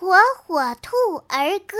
火火兔儿歌。